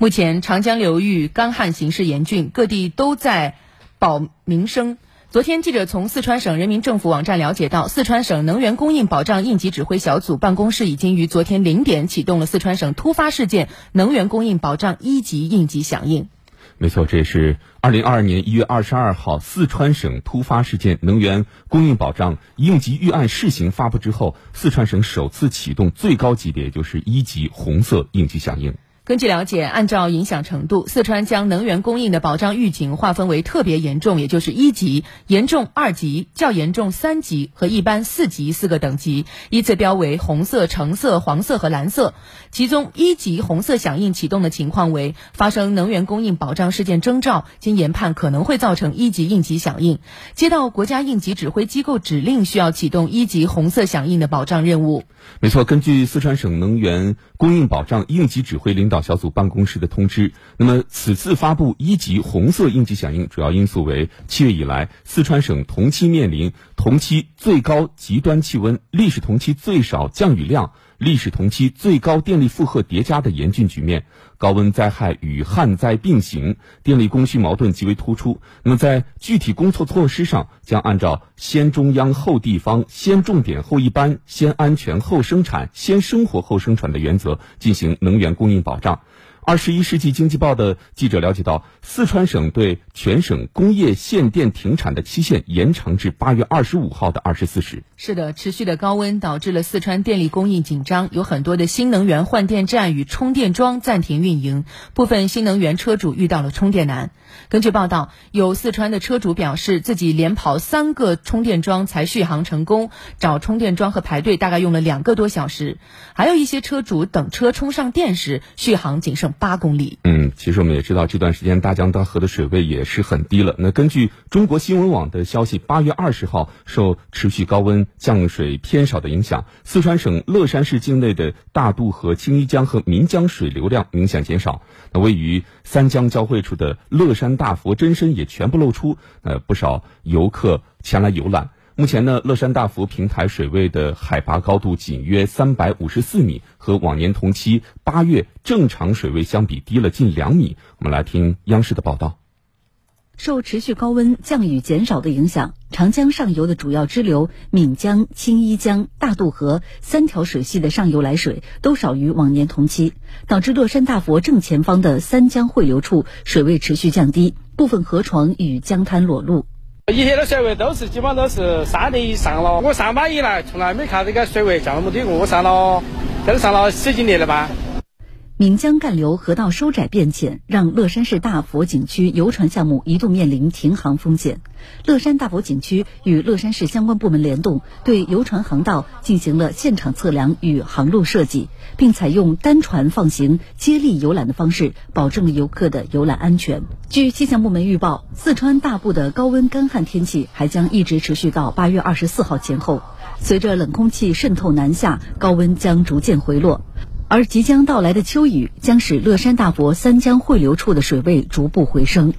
目前长江流域干旱形势严峻，各地都在保民生。昨天，记者从四川省人民政府网站了解到，四川省能源供应保障应急指挥小组办公室已经于昨天零点启动了四川省突发事件能源供应保障一级应急响应。没错，这是二零二二年一月二十二号四川省突发事件能源供应保障应急预案试行发布之后，四川省首次启动最高级别，就是一级红色应急响应。根据了解，按照影响程度，四川将能源供应的保障预警划分为特别严重，也就是一级、严重二级、较严重三级和一般四级四个等级，依次标为红色、橙色、黄色和蓝色。其中，一级红色响应启动的情况为发生能源供应保障事件征兆，经研判可能会造成一级应急响应，接到国家应急指挥机构指令，需要启动一级红色响应的保障任务。没错，根据四川省能源供应保障应急指挥领导。小组办公室的通知。那么，此次发布一级红色应急响应主要因素为七月以来，四川省同期面临同期最高极端气温、历史同期最少降雨量。历史同期最高电力负荷叠加的严峻局面，高温灾害与旱灾并行，电力供需矛盾极为突出。那么，在具体工作措施上，将按照先中央后地方、先重点后一般、先安全后生产、先生活后生产的原则进行能源供应保障。二十一世纪经济报的记者了解到，四川省对全省工业限电停产的期限延长至八月二十五号的二十四时。是的，持续的高温导致了四川电力供应紧张，有很多的新能源换电站与充电桩暂停运营，部分新能源车主遇到了充电难。根据报道，有四川的车主表示，自己连跑三个充电桩才续航成功，找充电桩和排队大概用了两个多小时。还有一些车主等车充上电时，续航仅剩。八公里。嗯，其实我们也知道，这段时间大江大河的水位也是很低了。那根据中国新闻网的消息，八月二十号，受持续高温、降水偏少的影响，四川省乐山市境内的大渡河、青衣江和岷江水流量明显减少。那位于三江交汇处的乐山大佛真身也全部露出。呃，不少游客前来游览。目前呢，乐山大佛平台水位的海拔高度仅约三百五十四米，和往年同期八月正常水位相比低了近两米。我们来听央视的报道。受持续高温、降雨减少的影响，长江上游的主要支流岷江、青衣江、大渡河三条水系的上游来水都少于往年同期，导致乐山大佛正前方的三江汇流处水位持续降低，部分河床与江滩裸露。以前的水位都是基本上都是三点以上了，我上班以来从来没看这个水位降那么低过，我上了，都上了十几年的班。岷江干流河道收窄变浅，让乐山市大佛景区游船项目一度面临停航风险。乐山大佛景区与乐山市相关部门联动，对游船航道进行了现场测量与航路设计，并采用单船放行、接力游览的方式，保证了游客的游览安全。据气象部门预报，四川大部的高温干旱天气还将一直持续到八月二十四号前后。随着冷空气渗透南下，高温将逐渐回落。而即将到来的秋雨将使乐山大佛三江汇流处的水位逐步回升。